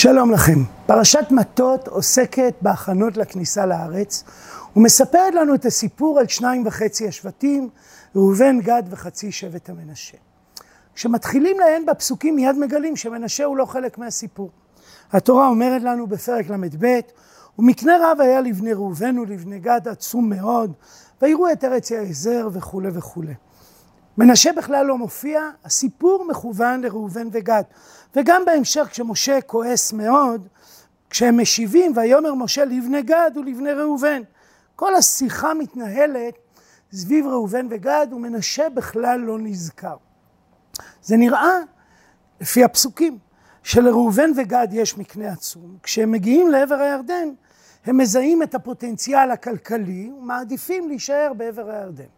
שלום לכם. פרשת מטות עוסקת בהכנות לכניסה לארץ ומספרת לנו את הסיפור על שניים וחצי השבטים, ראובן, גד וחצי שבט המנשה. כשמתחילים לעיין בפסוקים מיד מגלים שמנשה הוא לא חלק מהסיפור. התורה אומרת לנו בפרק ל"ב, ומקנה רב היה לבני ראובן ולבני גד עצום מאוד, ויראו את ארץ יעזר וכולי וכולי. מנשה בכלל לא מופיע, הסיפור מכוון לראובן וגד. וגם בהמשך כשמשה כועס מאוד, כשהם משיבים, ויאמר משה לבני גד ולבני ראובן. כל השיחה מתנהלת סביב ראובן וגד, ומנשה בכלל לא נזכר. זה נראה, לפי הפסוקים, שלראובן וגד יש מקנה עצום. כשהם מגיעים לעבר הירדן, הם מזהים את הפוטנציאל הכלכלי ומעדיפים להישאר בעבר הירדן.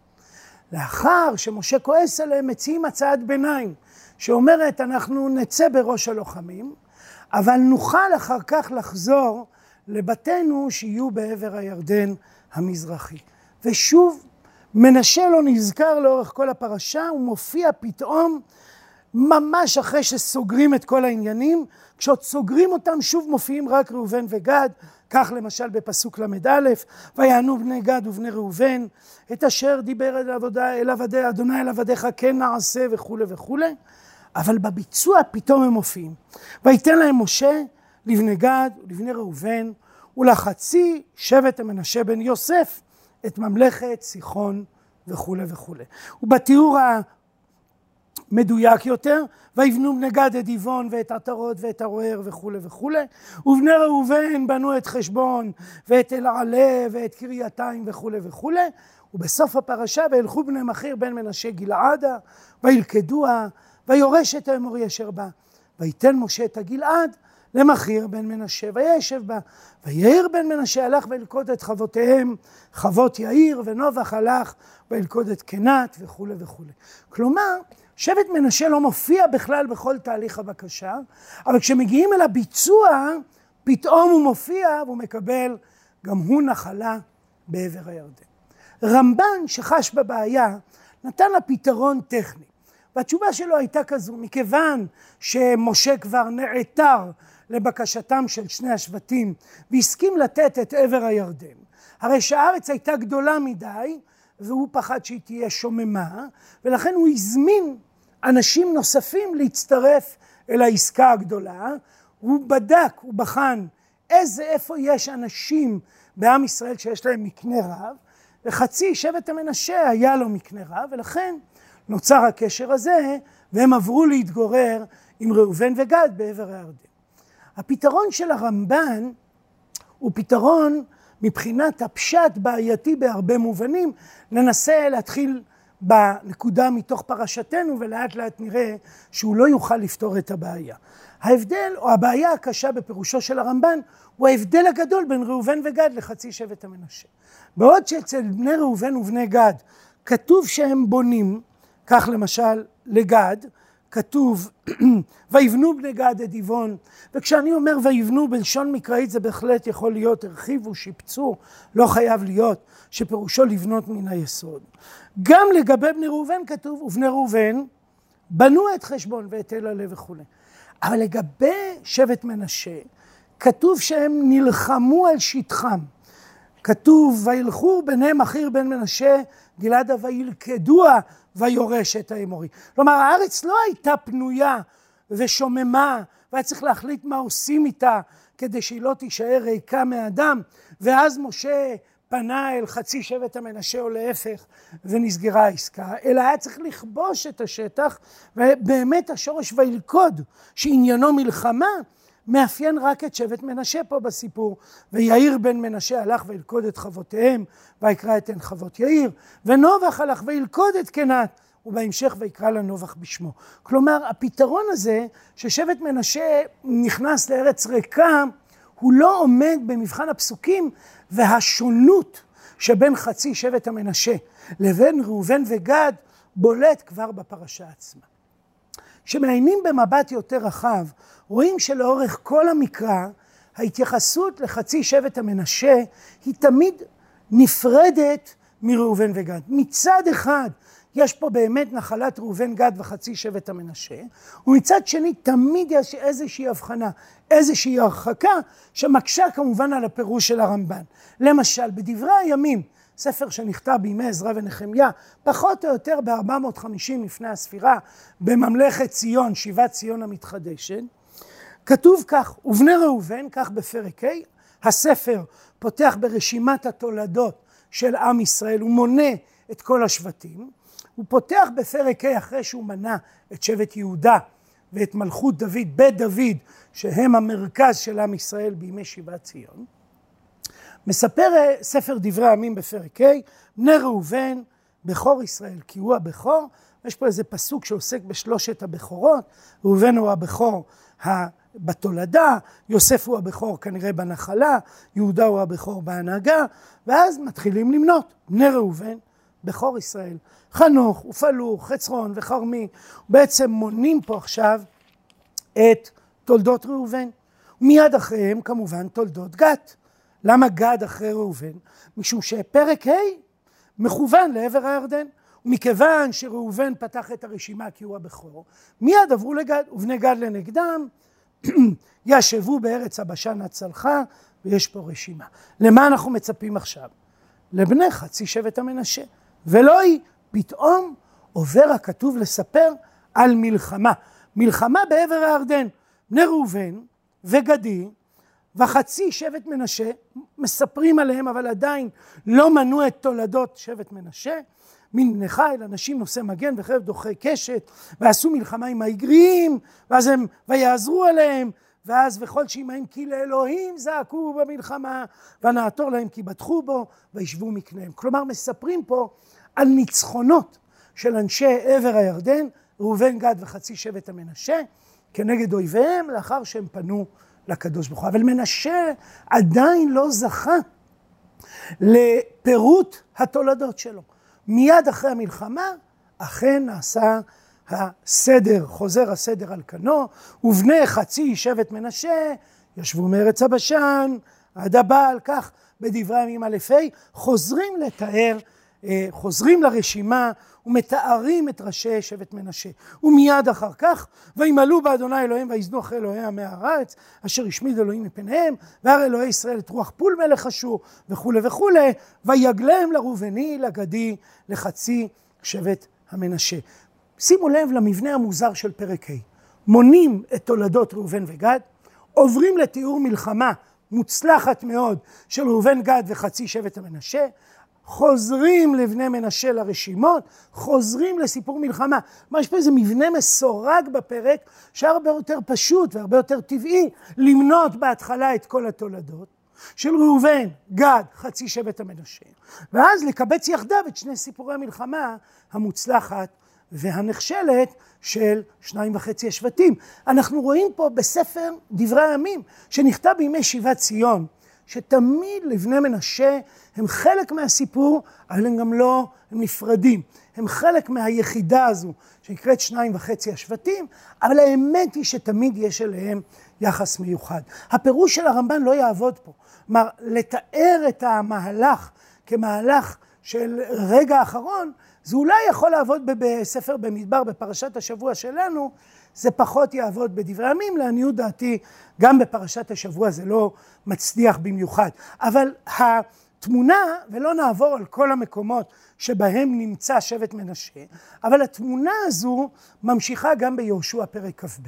לאחר שמשה כועס עליהם, מציעים הצעת ביניים, שאומרת אנחנו נצא בראש הלוחמים, אבל נוכל אחר כך לחזור לבתינו שיהיו בעבר הירדן המזרחי. ושוב, מנשה לא נזכר לאורך כל הפרשה, הוא מופיע פתאום ממש אחרי שסוגרים את כל העניינים, כשעוד סוגרים אותם שוב מופיעים רק ראובן וגד, כך למשל בפסוק ל"א, ויענו בני גד ובני ראובן, את אשר דיבר אל עבודה, אל עבדי, אדוני אל עבדיך כן נעשה וכולי וכולי, אבל בביצוע פתאום הם מופיעים. ויתן להם משה לבני גד ולבני ראובן ולחצי שבט המנשה בן יוסף את ממלכת סיחון וכולי וכולי. ובתיאור מדויק יותר, ויבנו בני גד את דיבון ואת עטרות ואת ערוער וכולי וכולי, ובני ראובן בנו את חשבון ואת אלעלה ואת קרייתיים וכולי וכולי, ובסוף הפרשה וילכו בני מכיר בן מנשה גלעדה, וילכדוה, ויורש את האמורי אשר בה, ויתן משה את הגלעד למכיר בן מנשה וישב בה. ויאיר בן מנשה הלך וילכוד את חבותיהם, חבות יאיר, ונובח הלך וילכוד את קנת וכולי וכולי. כלומר, שבט מנשה לא מופיע בכלל בכל תהליך הבקשה, אבל כשמגיעים אל הביצוע, פתאום הוא מופיע והוא מקבל גם הוא נחלה בעבר הירדן. רמב"ן שחש בבעיה נתן לה פתרון טכני, והתשובה שלו הייתה כזו, מכיוון שמשה כבר נעתר לבקשתם של שני השבטים והסכים לתת את עבר הירדן, הרי שהארץ הייתה גדולה מדי והוא פחד שהיא תהיה שוממה ולכן הוא הזמין אנשים נוספים להצטרף אל העסקה הגדולה. הוא בדק, הוא בחן איזה, איפה יש אנשים בעם ישראל שיש להם מקנה רב, וחצי שבט המנשה היה לו מקנה רב, ולכן נוצר הקשר הזה, והם עברו להתגורר עם ראובן וגד בעבר הירדן. הפתרון של הרמב"ן הוא פתרון מבחינת הפשט בעייתי בהרבה מובנים, ננסה להתחיל בנקודה מתוך פרשתנו ולאט לאט נראה שהוא לא יוכל לפתור את הבעיה. ההבדל או הבעיה הקשה בפירושו של הרמב"ן הוא ההבדל הגדול בין ראובן וגד לחצי שבט המנשה. בעוד שאצל בני ראובן ובני גד כתוב שהם בונים, כך למשל לגד, כתוב ויבנו בני גד את דיבון וכשאני אומר ויבנו בלשון מקראית זה בהחלט יכול להיות הרחיבו, שיפצו, לא חייב להיות שפירושו לבנות מן היסוד. גם לגבי בני ראובן כתוב ובני ראובן בנו את חשבון ואת אל הלב וכולי. אבל לגבי שבט מנשה כתוב שהם נלחמו על שטחם. כתוב וילכו ביניהם אחיר בן מנשה גלעדה וילכדוה ויורש את האמורי. כלומר הארץ לא הייתה פנויה ושוממה והיה צריך להחליט מה עושים איתה כדי שהיא לא תישאר ריקה מאדם ואז משה פנה אל חצי שבט המנשה או להפך ונסגרה העסקה אלא היה צריך לכבוש את השטח ובאמת השורש וילכוד שעניינו מלחמה מאפיין רק את שבט מנשה פה בסיפור. ויאיר בן מנשה הלך וילכוד את חבותיהם, ויקרא את עין חבות יאיר, ונובח הלך וילכוד את קנת, ובהמשך ויקרא לנובח בשמו. כלומר, הפתרון הזה, ששבט מנשה נכנס לארץ ריקה, הוא לא עומד במבחן הפסוקים, והשונות שבין חצי שבט המנשה לבין ראובן וגד, בולט כבר בפרשה עצמה. כשמעיינים במבט יותר רחב, רואים שלאורך כל המקרא, ההתייחסות לחצי שבט המנשה היא תמיד נפרדת מראובן וגד. מצד אחד יש פה באמת נחלת ראובן גד וחצי שבט המנשה, ומצד שני תמיד יש איזושהי הבחנה, איזושהי הרחקה, שמקשה כמובן על הפירוש של הרמב"ן. למשל, בדברי הימים, ספר שנכתב בימי עזרא ונחמיה, פחות או יותר ב-450 לפני הספירה, בממלכת ציון, שיבת ציון המתחדשת, כתוב כך, ובני ראובן, כך בפרק ה', הספר פותח ברשימת התולדות של עם ישראל, הוא מונה את כל השבטים, הוא פותח בפרק ה' אחרי שהוא מנה את שבט יהודה ואת מלכות דוד, בית דוד, שהם המרכז של עם ישראל בימי שיבת ציון. מספר אה, ספר דברי הימים בפרק ה', בני ראובן, בכור ישראל, כי הוא הבכור. יש פה איזה פסוק שעוסק בשלושת הבכורות, ראובן הוא הבכור בתולדה, יוסף הוא הבכור כנראה בנחלה, יהודה הוא הבכור בהנהגה, ואז מתחילים למנות, בני ראובן, בכור ישראל, חנוך ופלוך, חצרון וחרמי, בעצם מונים פה עכשיו את תולדות ראובן. מיד אחריהם כמובן תולדות גת. למה גד אחרי ראובן? משום שפרק ה' מכוון לעבר הירדן. ומכיוון שראובן פתח את הרשימה כי הוא הבכור, מיד עברו לגד, ובני גד לנגדם, ישבו בארץ הבשן הצלחה, ויש פה רשימה. למה אנחנו מצפים עכשיו? לבני חצי שבט המנשה. ולא היא, פתאום עובר הכתוב לספר על מלחמה. מלחמה בעבר הירדן. בני ראובן וגדי וחצי שבט מנשה, מספרים עליהם אבל עדיין לא מנו את תולדות שבט מנשה. מן בני חיל, אנשים נושאי מגן וחרב דוחי קשת, ועשו מלחמה עם העבריים, ואז הם, ויעזרו עליהם, ואז וכל שעמהם כי לאלוהים זעקו במלחמה, ונעתור להם כי בטחו בו, וישבו מקניהם. כלומר, מספרים פה על ניצחונות של אנשי עבר הירדן, ראובן, גד וחצי שבט המנשה, כנגד אויביהם, לאחר שהם פנו לקדוש ברוך הוא. אבל מנשה עדיין לא זכה לפירוט התולדות שלו. מיד אחרי המלחמה, אכן נעשה הסדר, חוזר הסדר על כנו, ובני חצי שבט מנשה ישבו מארץ הבשן עד הבעל, כך בדברי הימים א' ה', חוזרים לתאר, אה, חוזרים לרשימה ומתארים את ראשי שבט מנשה. ומיד אחר כך, וימלאו באדוני אלוהים ויזנו אחרי אלוהי עמי הארץ, אשר השמיד אלוהים מפניהם, והר אלוהי ישראל את רוח פול מלך אשור, וכולי וכולי, ויגלם לראובני, לגדי, לחצי שבט המנשה. שימו לב למבנה המוזר של פרק ה', מונים את תולדות ראובן וגד, עוברים לתיאור מלחמה מוצלחת מאוד של ראובן גד וחצי שבט המנשה, חוזרים לבני מנשה לרשימות, חוזרים לסיפור מלחמה. כלומר, יש פה איזה מבנה מסורג בפרק, שהרבה יותר פשוט והרבה יותר טבעי למנות בהתחלה את כל התולדות של ראובן, גד, חצי שבט המנשה, ואז לקבץ יחדיו את שני סיפורי המלחמה המוצלחת והנחשלת של שניים וחצי השבטים. אנחנו רואים פה בספר דברי הימים, שנכתב בימי שיבת ציון, שתמיד לבני מנשה הם חלק מהסיפור, אבל הם גם לא, הם נפרדים. הם חלק מהיחידה הזו, שנקראת שניים וחצי השבטים, אבל האמת היא שתמיד יש אליהם יחס מיוחד. הפירוש של הרמב"ן לא יעבוד פה. כלומר, לתאר את המהלך כמהלך של רגע אחרון, זה אולי יכול לעבוד בספר במדבר, בפרשת השבוע שלנו, זה פחות יעבוד בדברי הימים, לעניות דעתי, גם בפרשת השבוע זה לא מצליח במיוחד. אבל התמונה, ולא נעבור על כל המקומות שבהם נמצא שבט מנשה, אבל התמונה הזו ממשיכה גם ביהושע פרק כ"ב.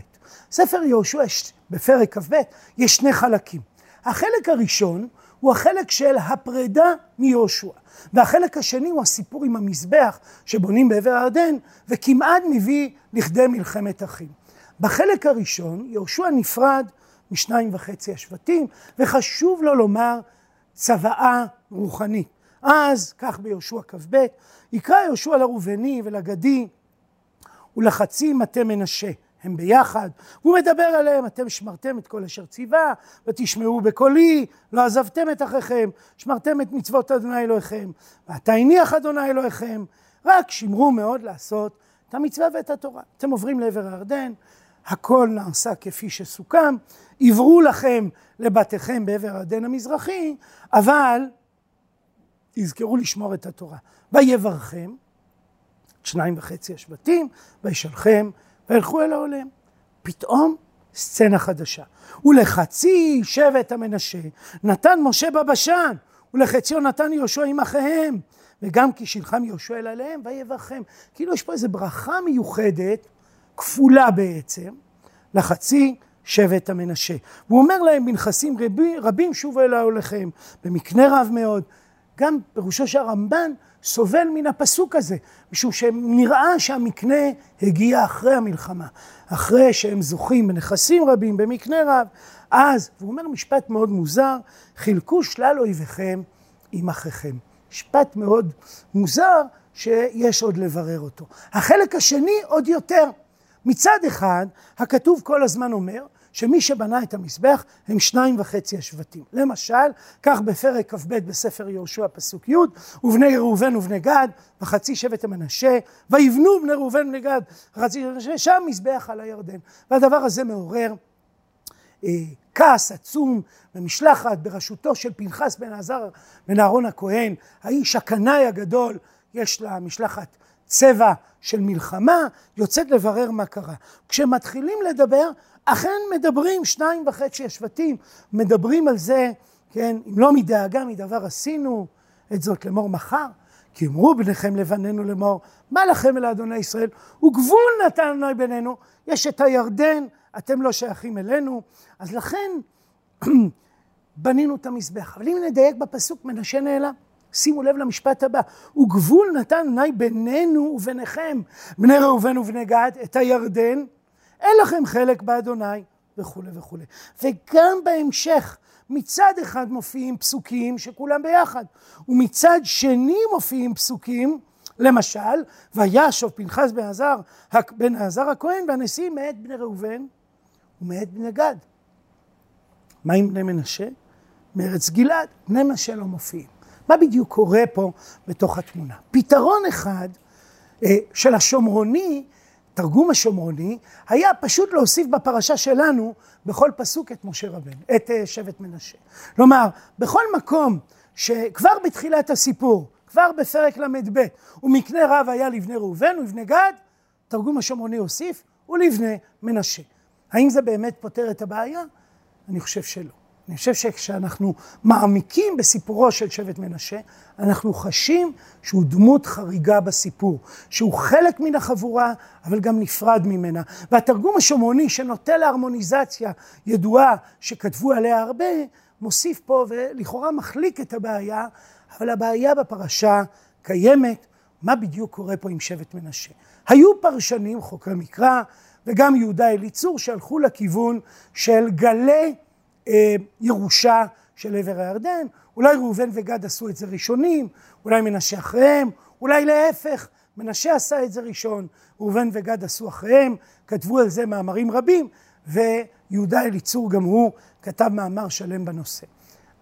ספר יהושע בפרק כ"ב יש שני חלקים. החלק הראשון הוא החלק של הפרידה מיהושע. והחלק השני הוא הסיפור עם המזבח שבונים בעבר הירדן, וכמעט מביא לכדי מלחמת אחים. בחלק הראשון יהושע נפרד משניים וחצי השבטים, וחשוב לו לומר צוואה רוחנית. אז, כך ביהושע כ"ב, יקרא יהושע לראובני ולגדי ולחצי מטה מנשה. הם ביחד, הוא מדבר עליהם, אתם שמרתם את כל אשר ציווה, ותשמעו בקולי, לא עזבתם את אחיכם, שמרתם את מצוות אדוני אלוהיכם, ועתה הניח אדוני אלוהיכם, רק שמרו מאוד לעשות את המצווה ואת התורה. אתם עוברים לעבר הירדן, הכל נעשה כפי שסוכם, עברו לכם לבתיכם בעבר הירדן המזרחי, אבל תזכרו לשמור את התורה. ויברכם, שניים וחצי השבטים, וישלחם, וילכו אל העולם. פתאום סצנה חדשה. ולחצי שבט המנשה נתן משה בבשן, ולחציו נתן יהושע עם אחיהם, וגם כי שילחם יהושע אל עליהם ויברכם. כאילו יש פה איזו ברכה מיוחדת, כפולה בעצם, לחצי שבט המנשה. והוא אומר להם בנכסים רבים, רבים שובו אל העולכם, במקנה רב מאוד. גם פירושו של הרמב"ן סובל מן הפסוק הזה, משום שנראה שהמקנה הגיע אחרי המלחמה, אחרי שהם זוכים בנכסים רבים, במקנה רב. אז, והוא אומר משפט מאוד מוזר, חילקו שלל אויביכם עם אחיכם. משפט מאוד מוזר שיש עוד לברר אותו. החלק השני עוד יותר. מצד אחד, הכתוב כל הזמן אומר שמי שבנה את המזבח הם שניים וחצי השבטים. למשל, כך בפרק כ"ב בספר יהושע פסוק י', ובני ראובן ובני גד, וחצי שבט המנשה, ויבנו בני ראובן ובני גד, וחצי שבט המנשה, שם מזבח על הירדן. והדבר הזה מעורר אה, כעס עצום במשלחת בראשותו של פנחס בן עזר בן אהרון הכהן, האיש הקנאי הגדול, יש למשלחת צבע של מלחמה, יוצאת לברר מה קרה. כשמתחילים לדבר, אכן מדברים שניים וחצי השבטים, מדברים על זה, כן, אם לא מדאגה מדבר עשינו, את זאת לאמור מחר, כי אמרו בניכם לבנינו לאמור, מה לכם אל אדוני ישראל? וגבול נתן אדוני בינינו, יש את הירדן, אתם לא שייכים אלינו, אז לכן בנינו את המזבח. אבל אם נדייק בפסוק, מנשה נעלם. שימו לב למשפט הבא, וגבול נתן אדוני בינינו וביניכם, בני ראובן ובני גד, את הירדן, אין לכם חלק באדוני, וכולי וכולי. וגם בהמשך, מצד אחד מופיעים פסוקים שכולם ביחד, ומצד שני מופיעים פסוקים, למשל, וישוב פנחס בן עזר, בן עזר הכהן, והנשיא מאת בני ראובן ומאת בני גד. מה עם בני מנשה? מארץ גלעד, בני מנשה לא מופיעים. מה בדיוק קורה פה בתוך התמונה? פתרון אחד אה, של השומרוני תרגום השומרוני, היה פשוט להוסיף בפרשה שלנו בכל פסוק את משה רבנו, את אה, שבט מנשה. כלומר, בכל מקום שכבר בתחילת הסיפור, כבר בפרק ל"ב, ומקנה רב היה לבני ראובן ולבני גד, תרגום השומרוני הוסיף, ולבני מנשה. האם זה באמת פותר את הבעיה? אני חושב שלא. אני חושב שכשאנחנו מעמיקים בסיפורו של שבט מנשה, אנחנו חשים שהוא דמות חריגה בסיפור, שהוא חלק מן החבורה, אבל גם נפרד ממנה. והתרגום השומרוני שנוטה להרמוניזציה ידועה, שכתבו עליה הרבה, מוסיף פה ולכאורה מחליק את הבעיה, אבל הבעיה בפרשה קיימת, מה בדיוק קורה פה עם שבט מנשה. היו פרשנים, חוקרי מקרא, וגם יהודה אליצור, שהלכו לכיוון של גלי אה, ירושה של עבר הירדן, אולי ראובן וגד עשו את זה ראשונים, אולי מנשה אחריהם, אולי להפך, מנשה עשה את זה ראשון, ראובן וגד עשו אחריהם, כתבו על זה מאמרים רבים, ויהודה אליצור גם הוא כתב מאמר שלם בנושא.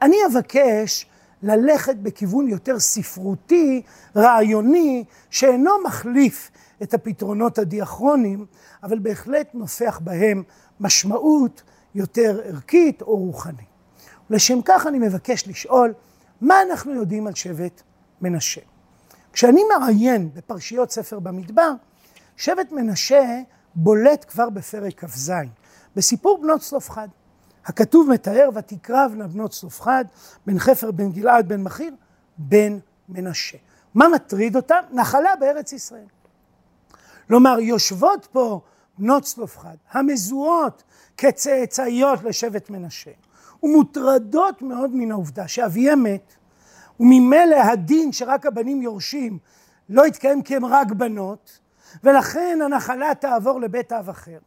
אני אבקש ללכת בכיוון יותר ספרותי, רעיוני, שאינו מחליף את הפתרונות הדיאכרונים, אבל בהחלט נופח בהם משמעות יותר ערכית או רוחנית. לשם כך אני מבקש לשאול, מה אנחנו יודעים על שבט מנשה? כשאני מעיין בפרשיות ספר במדבר, שבט מנשה בולט כבר בפרק כ"ז, בסיפור בנות צלופחד. הכתוב מתאר, ותקרבנה בנות צלופחד, בן חפר, בן גלעד, בן מכיר, בן מנשה. מה מטריד אותם? נחלה בארץ ישראל. כלומר, יושבות פה בנות צלופחד, המזוהות כצאצאיות לשבט מנשה, ומוטרדות מאוד מן העובדה שאביהם מת, וממילא הדין שרק הבנים יורשים לא יתקיים כי הם רק בנות, ולכן הנחלה תעבור לבית אב אחר.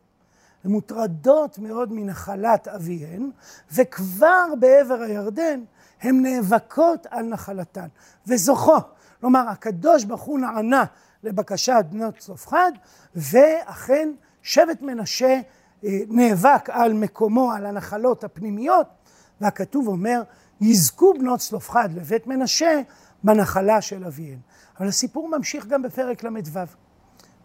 הן מוטרדות מאוד מנחלת אביהן, וכבר בעבר הירדן הן נאבקות על נחלתן, וזוכות. כלומר, הקדוש ברוך הוא נענה לבקשת בנות צלופחד, ואכן שבט מנשה אה, נאבק על מקומו, על הנחלות הפנימיות, והכתוב אומר, יזכו בנות צלופחד לבית מנשה בנחלה של אביהן. אבל הסיפור ממשיך גם בפרק ל"ו.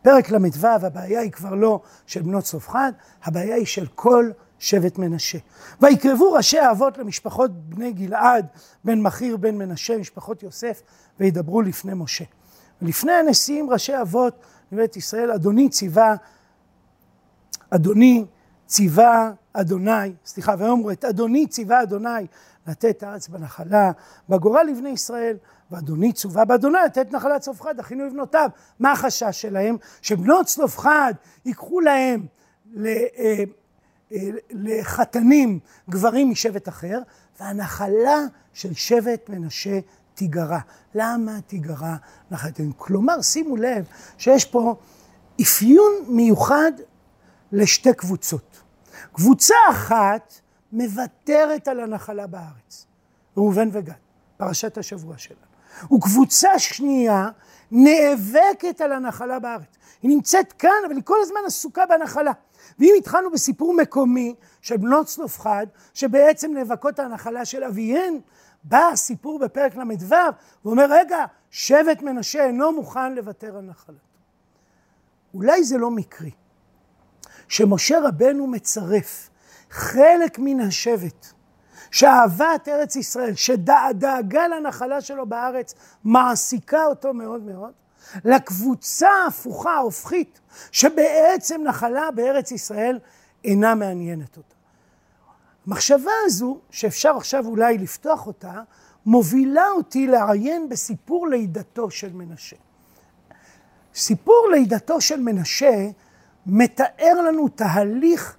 פרק ל"ו, הבעיה היא כבר לא של בנות צלופחד, הבעיה היא של כל שבט מנשה. ויקרבו ראשי האבות למשפחות בני גלעד, בן מכיר, בן מנשה, משפחות יוסף, וידברו לפני משה. לפני הנשיאים ראשי אבות בבית ישראל, אדוני ציווה, אדוני ציווה אדוני, סליחה, ויאמרו את אדוני ציווה אדוני לתת הארץ בנחלה, בגורל לבני ישראל, ואדוני צווה באדוני לתת נחלת צלופחד, אחינו לבנותיו. מה החשש שלהם? שבנות צלופחד ייקחו להם אה, אה, לחתנים גברים משבט אחר, והנחלה של שבט מנשה תיגרע. למה תיגרע לחתנים? כלומר, שימו לב שיש פה אפיון מיוחד לשתי קבוצות. קבוצה אחת מוותרת על הנחלה בארץ, ראובן וגד, פרשת השבוע שלנו. וקבוצה שנייה נאבקת על הנחלה בארץ. היא נמצאת כאן, אבל היא כל הזמן עסוקה בנחלה. ואם התחלנו בסיפור מקומי של בנות צלופחד, שבעצם נאבקות על הנחלה של אביהן, בא הסיפור בפרק ל"ו ואומר, רגע, שבט מנשה אינו מוכן לוותר על נחלתו. אולי זה לא מקרי, שמשה רבנו מצרף חלק מן השבט, שאהבת ארץ ישראל, שדאגה לנחלה שלו בארץ, מעסיקה אותו מאוד מאוד, לקבוצה ההפוכה, ההופכית, שבעצם נחלה בארץ ישראל אינה מעניינת אותה. המחשבה הזו, שאפשר עכשיו אולי לפתוח אותה, מובילה אותי לעיין בסיפור לידתו של מנשה. סיפור לידתו של מנשה מתאר לנו תהליך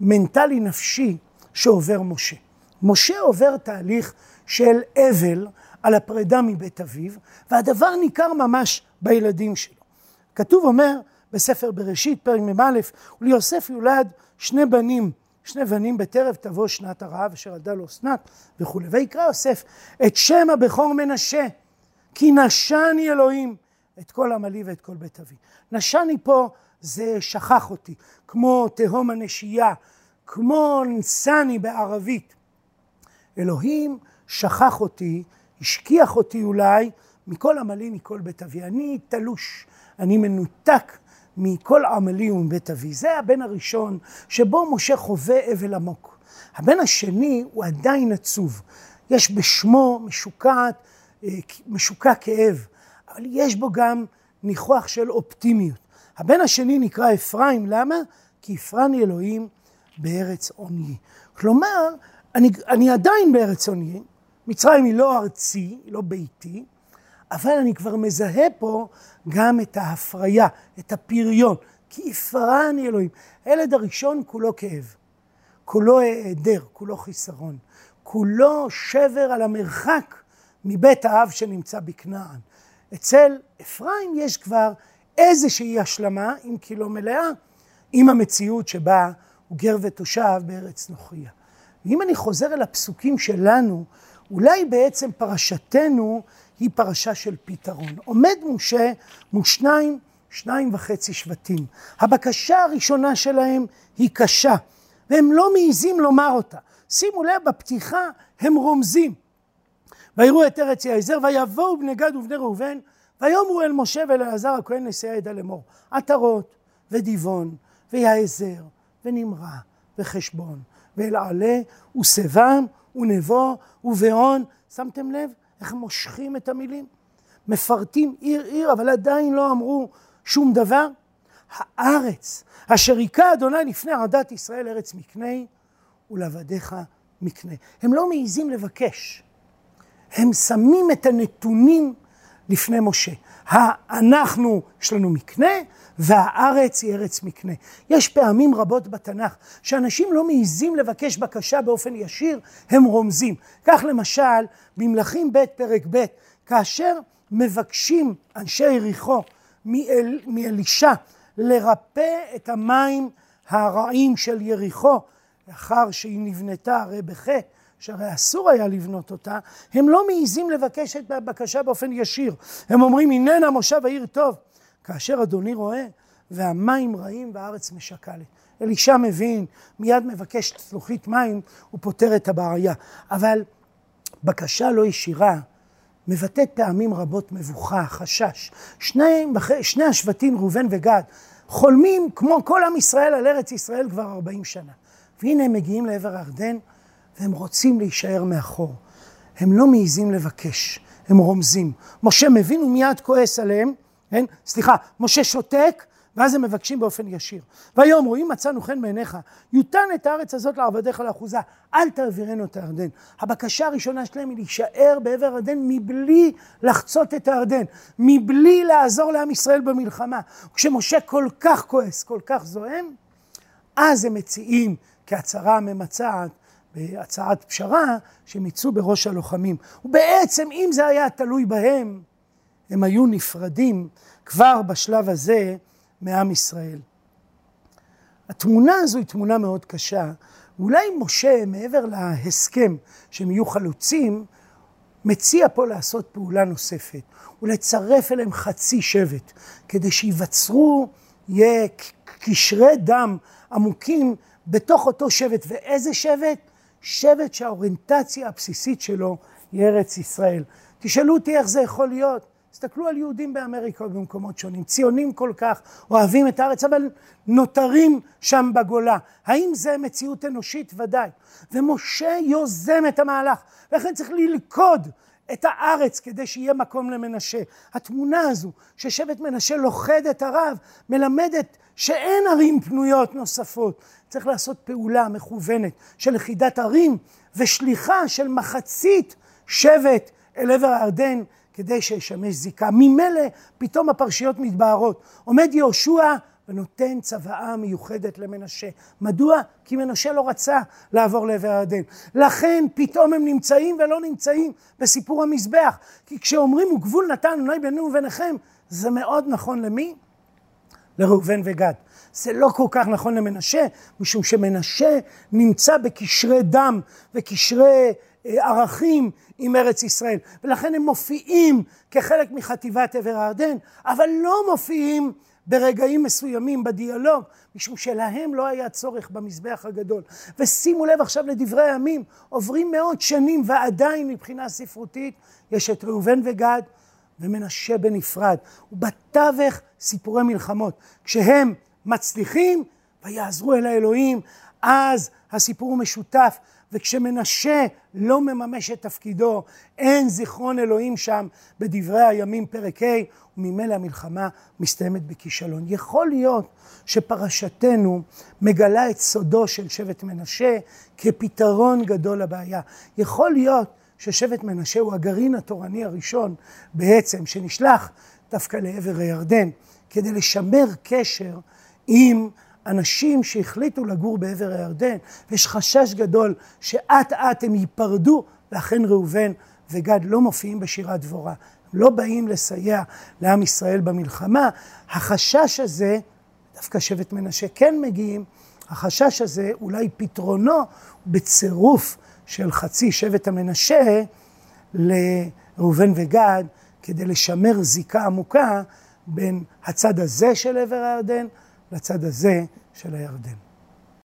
מנטלי נפשי שעובר משה. משה עובר תהליך של אבל על הפרידה מבית אביו, והדבר ניכר ממש בילדים שלו. כתוב אומר בספר בראשית, פרק מ"א, וליוסף יולד שני בנים, שני בנים בטרף תבוא שנת הרעב אשר עדה לו אסנת וכולי. ויקרא יוסף את שם הבכור מנשה, כי נשני אלוהים את כל עמלי ואת כל בית אבי. נשני פה זה שכח אותי, כמו תהום הנשייה, כמו נסני בערבית. אלוהים שכח אותי, השכיח אותי אולי, מכל עמלי, מכל בית אבי. אני תלוש, אני מנותק מכל עמלי ומבית אבי. זה הבן הראשון שבו משה חווה אבל עמוק. הבן השני הוא עדיין עצוב. יש בשמו משוקעת, אה, משוקע כאב, אבל יש בו גם ניחוח של אופטימיות. הבן השני נקרא אפרים, למה? כי הפרני אלוהים בארץ עוני. כלומר, אני, אני עדיין בארץ עוני, מצרים היא לא ארצי, היא לא ביתי, אבל אני כבר מזהה פה גם את ההפריה, את הפריון, כי הפרני אלוהים. הילד הראשון כולו כאב, כולו היעדר, כולו חיסרון, כולו שבר על המרחק מבית האב שנמצא בכנען. אצל אפרים יש כבר איזושהי השלמה, אם כי לא מלאה, עם המציאות שבה הוא גר ותושב בארץ נוכריה. ואם אני חוזר אל הפסוקים שלנו, אולי בעצם פרשתנו היא פרשה של פתרון. עומד משה מול שניים, שניים וחצי שבטים. הבקשה הראשונה שלהם היא קשה, והם לא מעיזים לומר אותה. שימו לב, בפתיחה הם רומזים. ויראו את ארץ יעזר, ויבואו בני גד ובני ראובן, ויאמרו אל משה ואל אלעזר הכהן נשיאי העדה לאמור, עטרות ודיבון ויעזר ונמרה וחשבון ואל עלה ושבם ונבו ובהון. שמתם לב איך מושכים את המילים? מפרטים עיר עיר, אבל עדיין לא אמרו שום דבר. הארץ אשר היכה אדוני לפני עדת ישראל ארץ מקנה ולעבדיך מקנה. הם לא מעיזים לבקש, הם שמים את הנתונים לפני משה. אנחנו, יש לנו מקנה, והארץ היא ארץ מקנה. יש פעמים רבות בתנ"ך שאנשים לא מעיזים לבקש בקשה באופן ישיר, הם רומזים. כך למשל, במלכים ב' פרק ב', כאשר מבקשים אנשי יריחו מאל, מאלישע לרפא את המים הרעים של יריחו, לאחר שהיא נבנתה הרי בחטא, שהרי אסור היה לבנות אותה, הם לא מעיזים לבקש את הבקשה באופן ישיר. הם אומרים, הננה מושב העיר טוב. כאשר אדוני רואה, והמים רעים והארץ משקה לי. אלישע מבין, מיד מבקש צלוחית מים, הוא פותר את הבעיה. אבל בקשה לא ישירה מבטאת פעמים רבות מבוכה, חשש. שני, שני השבטים, ראובן וגד, חולמים כמו כל עם ישראל על ארץ ישראל כבר 40 שנה. והנה הם מגיעים לעבר הירדן, והם רוצים להישאר מאחור. הם לא מעיזים לבקש, הם רומזים. משה מבין ומיד כועס עליהם, כן? סליחה, משה שותק, ואז הם מבקשים באופן ישיר. ויאמרו, אם מצאנו חן בעיניך, יותן את הארץ הזאת לעבדיך לאחוזה, אל תעבירנו את הירדן. הבקשה הראשונה שלהם היא להישאר בעבר הירדן מבלי לחצות את הירדן, מבלי לעזור לעם ישראל במלחמה. כשמשה כל כך כועס, כל כך זועם, אז הם מציעים כהצהרה ממצעת, בהצעת פשרה, שהם יצאו בראש הלוחמים. ובעצם, אם זה היה תלוי בהם, הם היו נפרדים כבר בשלב הזה מעם ישראל. התמונה הזו היא תמונה מאוד קשה. אולי משה, מעבר להסכם שהם יהיו חלוצים, מציע פה לעשות פעולה נוספת, ולצרף אליהם חצי שבט, כדי שייווצרו, יהיה קשרי דם עמוקים בתוך אותו שבט. ואיזה שבט? שבט שהאוריינטציה הבסיסית שלו היא ארץ ישראל. תשאלו אותי איך זה יכול להיות. תסתכלו על יהודים באמריקה ובמקומות שונים, ציונים כל כך, אוהבים את הארץ, אבל נותרים שם בגולה. האם זה מציאות אנושית? ודאי. ומשה יוזם את המהלך, ולכן צריך ללכוד את הארץ כדי שיהיה מקום למנשה. התמונה הזו ששבט מנשה לוכד את הרב מלמדת שאין ערים פנויות נוספות. צריך לעשות פעולה מכוונת של לכידת ערים ושליחה של מחצית שבט אל עבר הירדן כדי שישמש זיקה. ממילא פתאום הפרשיות מתבהרות. עומד יהושע ונותן צוואה מיוחדת למנשה. מדוע? כי מנשה לא רצה לעבור לעבר הירדן. לכן פתאום הם נמצאים ולא נמצאים בסיפור המזבח. כי כשאומרים וגבול נתן אולי בינינו וביניכם, זה מאוד נכון למי? לראובן וגד. זה לא כל כך נכון למנשה, משום שמנשה נמצא בקשרי דם וקשרי אה, ערכים עם ארץ ישראל, ולכן הם מופיעים כחלק מחטיבת עבר הירדן, אבל לא מופיעים ברגעים מסוימים בדיאלוג, משום שלהם לא היה צורך במזבח הגדול. ושימו לב עכשיו לדברי הימים, עוברים מאות שנים ועדיין מבחינה ספרותית יש את ראובן וגד ומנשה בנפרד. ובתווך סיפורי מלחמות. כשהם מצליחים ויעזרו אל האלוהים, אז הסיפור הוא משותף. וכשמנשה לא מממש את תפקידו, אין זיכרון אלוהים שם בדברי הימים פרק ה', וממילא המלחמה מסתיימת בכישלון. יכול להיות שפרשתנו מגלה את סודו של שבט מנשה כפתרון גדול לבעיה. יכול להיות ששבט מנשה הוא הגרעין התורני הראשון בעצם, שנשלח דווקא לעבר הירדן, כדי לשמר קשר עם אנשים שהחליטו לגור בעבר הירדן, ויש חשש גדול שאט אט הם ייפרדו, ואכן ראובן וגד לא מופיעים בשירת דבורה. הם לא באים לסייע לעם ישראל במלחמה. החשש הזה, דווקא שבט מנשה כן מגיעים, החשש הזה אולי פתרונו בצירוף של חצי שבט המנשה לראובן וגד, כדי לשמר זיקה עמוקה בין הצד הזה של עבר הירדן לצד הזה של הירדן.